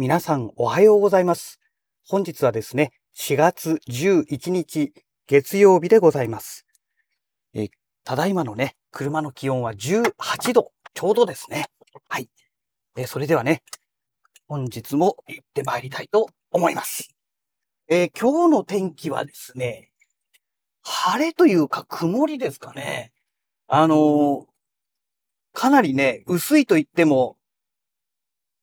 皆さんおはようございます。本日はですね、4月11日月曜日でございます。えただいまのね、車の気温は18度ちょうどですね。はい。えそれではね、本日も行ってまいりたいと思います。え今日の天気はですね、晴れというか曇りですかね。あのーかなりね、薄いと言っても、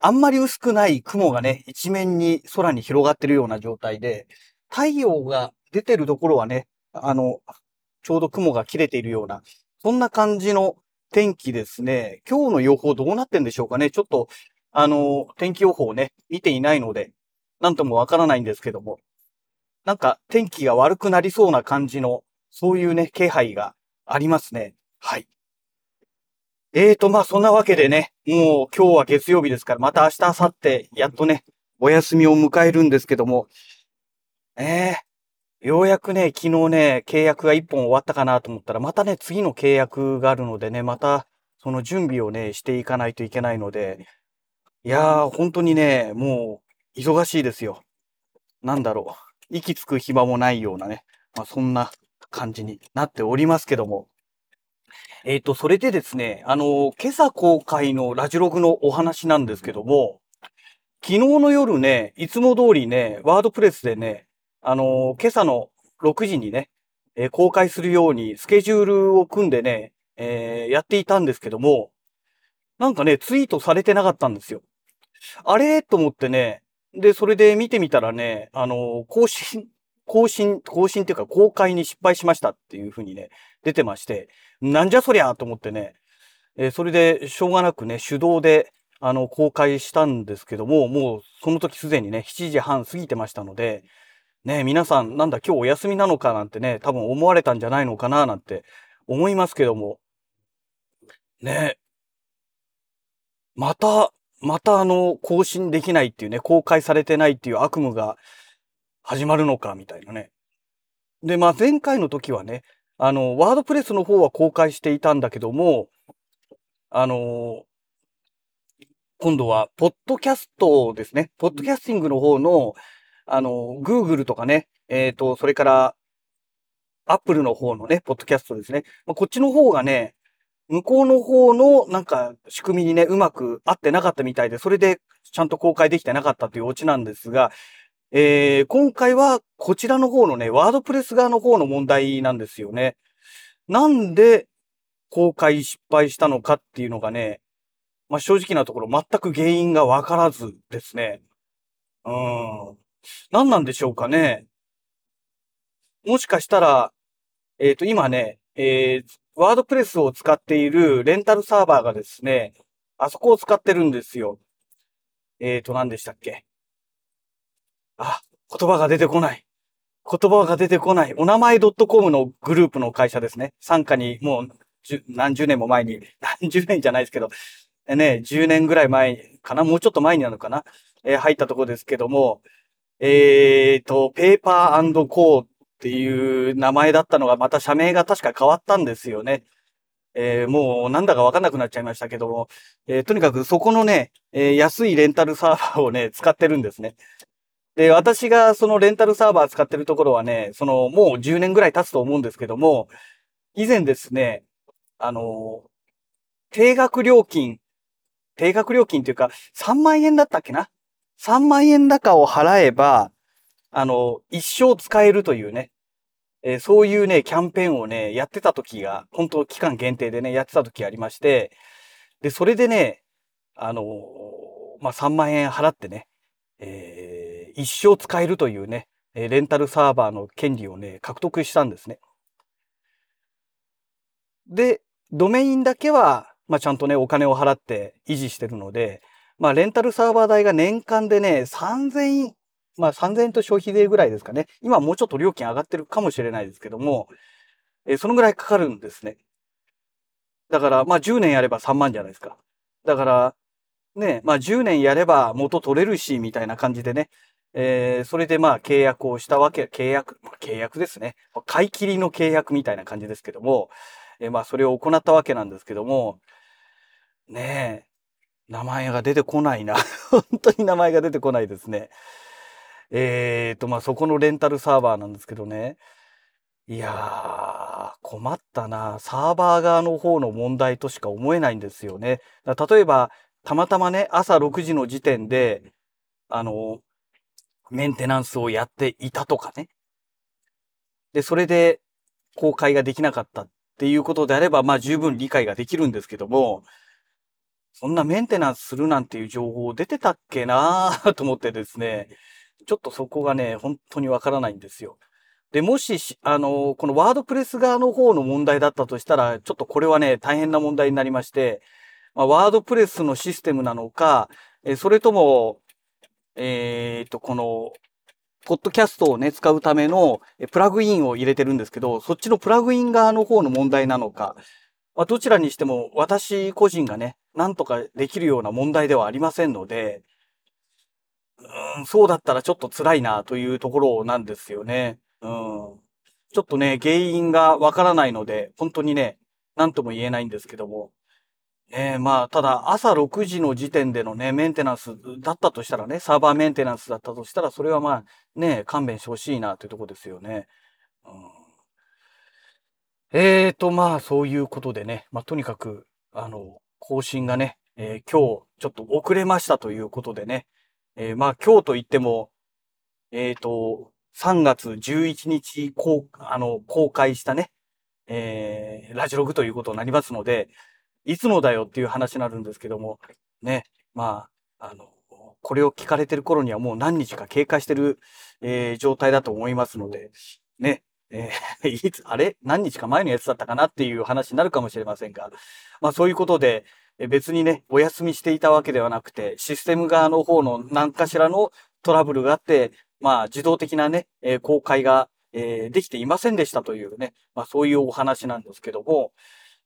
あんまり薄くない雲がね、一面に空に広がってるような状態で、太陽が出てるところはね、あの、ちょうど雲が切れているような、そんな感じの天気ですね。今日の予報どうなってんでしょうかね。ちょっと、あの、天気予報をね、見ていないので、なんともわからないんですけども、なんか天気が悪くなりそうな感じの、そういうね、気配がありますね。はい。えーと、まあ、そんなわけでね、もう今日は月曜日ですから、また明日、明後日、やっとね、お休みを迎えるんですけども、えー、ようやくね、昨日ね、契約が一本終わったかなと思ったら、またね、次の契約があるのでね、また、その準備をね、していかないといけないので、いやー、本当にね、もう、忙しいですよ。なんだろう。息つく暇もないようなね、まあ、そんな感じになっておりますけども、えっ、と、それでですね、あの、今朝公開のラジログのお話なんですけども、昨日の夜ね、いつも通りね、ワードプレスでね、あの、今朝の6時にね、えー公開するようにスケジュールを組んでね、えーやっていたんですけども、なんかね、ツイートされてなかったんですよ。あれ？と思ってね、で、それで見てみたらね、あの、更新、更新、更新っていうか公開に失敗しましたっていう風にね、出てまして、なんじゃそりゃと思ってね、えーそれでしょうがなくね、手動で、あの、公開したんですけども、もうその時すでにね、7時半過ぎてましたので、ね、皆さんなんだ今日お休みなのかなんてね、多分思われたんじゃないのかななんて思いますけども、ね、また、またあの、更新できないっていうね、公開されてないっていう悪夢が始まるのかみたいなね。で、まあ前回の時はね、あの、ワードプレスの方は公開していたんだけども、あの、今度は、ポッドキャストですね。ポッドキャスティングの方の、あの、Google とかね、えっ、と、それから、Apple の方のね、ポッドキャストですね。まあ、こっちの方がね、向こうの方のなんか仕組みにね、うまく合ってなかったみたいで、それでちゃんと公開できてなかったというオチなんですが、えー、今回はこちらの方のね、ワードプレス側の方の問題なんですよね。なんで公開失敗したのかっていうのがね、まあ、正直なところ全く原因がわからずですね。うん。何なんでしょうかね。もしかしたら、えっ、と、今ね、えー、ワードプレスを使っているレンタルサーバーがですね、あそこを使ってるんですよ。えっ、と、何でしたっけあ、言葉が出てこない。言葉が出てこない。お名前 .com のグループの会社ですね。参加にもう何十年も前に、何十年じゃないですけど、ね、10年ぐらい前かな？もうちょっと前になるのかな？えー入ったところですけども、えーと、ペーパーコーっていう名前だったのが、また社名が確か変わったんですよね。えーもうなんだかわかんなくなっちゃいましたけども、えーとにかくそこのね、えー安いレンタルサーバーをね、使ってるんですね。で、私がそのレンタルサーバー使ってるところはね、そのもう10年ぐらい経つと思うんですけども、以前ですね、あの、定額料金、定額料金っていうか、3万円だったっけな ?3 万円高を払えば、あの、一生使えるというね、えーそういうね、キャンペーンをね、やってた時が、本当期間限定でね、やってた時ありまして、で、それでね、あのまあ、3万円払ってね、えー一生使えるというね、レンタルサーバーの権利をね、獲得したんですね。で、ドメインだけは、まあ、ちゃんとね、お金を払って維持してるので、まあ、レンタルサーバー代が年間でね、3000円、まあ、3000円と消費税ぐらいですかね。今もうちょっと料金上がってるかもしれないですけども、えそのぐらいかかるんですね。だから、まあ、10年やれば3万じゃないですか。だから、ね、まあ、10年やれば元取れるし、みたいな感じでね、えーそれでまあ契約をしたわけ、契約、まあ契約ですね。買い切りの契約みたいな感じですけども、えーまあそれを行ったわけなんですけども、ねえ名前が出てこないな。本当に名前が出てこないですね。えーと、まあ、そこのレンタルサーバーなんですけどね。いやー、困ったな。サーバー側の方の問題としか思えないんですよね。例えば、たまたまね、朝6時の時点で、あの、メンテナンスをやっていたとかね。で、それで公開ができなかったっていうことであれば、まあ十分理解ができるんですけども、そんなメンテナンスするなんていう情報出てたっけなぁ と思ってですね、ちょっとそこがね、本当にわからないんですよ。で、もし、あの、このワードプレス側の方の問題だったとしたら、ちょっとこれはね、大変な問題になりまして、まあ、ワードプレスのシステムなのか、えそれとも、えっ、と、この、ポッドキャストをね、使うためのプラグインを入れてるんですけど、そっちのプラグイン側の方の問題なのか、まあ、どちらにしても私個人がね、なんとかできるような問題ではありませんので、うん、そうだったらちょっと辛いなというところなんですよね。うん。ちょっとね、原因がわからないので、本当にね、なんとも言えないんですけども。えー、まあ、ただ朝6時の時点でのね、メンテナンスだったとしたらね、サーバーメンテナンスだったとしたら、それはまあ、ね、勘弁してほしいなというとこですよね。うん、えーと、まあ、そういうことでね、まあ、とにかく、あの、更新がね、えー、今日ちょっと遅れましたということでね、えー、まあ、今日と言っても、えーと、3月11日公、あの、公開したね、えー、ラジログということになりますので、いつのだよっていう話になるんですけども、ね、まあ、あの、これを聞かれてる頃にはもう何日か経過してる、えー、状態だと思いますので、ね、えー、いつ、あれ？何日か前のやつだったかなっていう話になるかもしれませんが、まあそういうことで、別にね、お休みしていたわけではなくて、システム側の方の何かしらのトラブルがあって、まあ自動的なね、えー、公開が、えー、できていませんでしたというね、まあそういうお話なんですけども、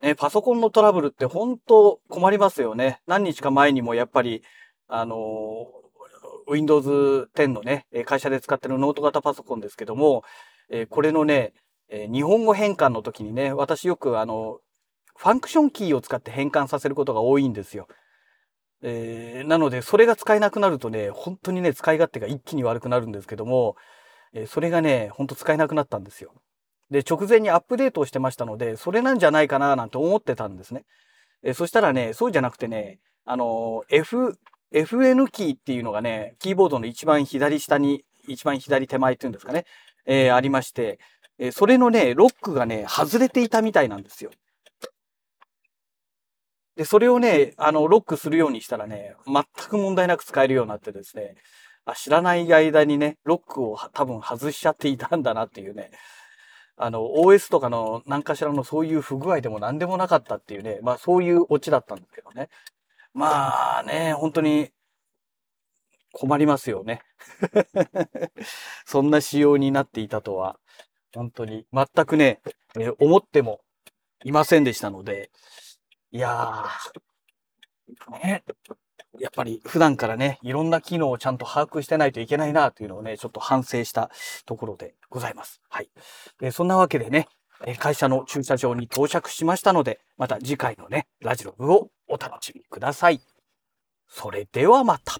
ね、パソコンのトラブルって本当困りますよね。何日か前にもやっぱり、あの、Windows 10のね、会社で使ってるノート型パソコンですけども、え、これのね、え、日本語変換の時にね、私よくあの、ファンクションキーを使って変換させることが多いんですよ。えー、なので、それが使えなくなるとね、本当にね、使い勝手が一気に悪くなるんですけども、え、それがね、ほんと使えなくなったんですよ。で、直前にアップデートをしてましたので、それなんじゃないかななんて思ってたんですね。えそしたらね、そうじゃなくてね、あの、F、FN キーっていうのがね、キーボードの一番左下に、一番左手前っていうんですかね、えー、ありまして、えそれのね、ロックがね、外れていたみたいなんですよ。で、それをね、あの、ロックするようにしたらね、全く問題なく使えるようになってですね、あ知らない間にね、ロックを多分外しちゃっていたんだなっていうね、あの、OS とかの何かしらのそういう不具合でも何でもなかったっていうね、まあそういうオチだったんですけどね。まあね、本当に困りますよね。そんな仕様になっていたとは、本当に全くね、思ってもいませんでしたので、いやー、ね、やっぱり普段からね、いろんな機能をちゃんと把握してないといけないなというのをね、ちょっと反省したところでございます。はい。えそんなわけでね、会社の駐車場に到着しましたので、また次回のね、ラジログをお楽しみください。それではまた。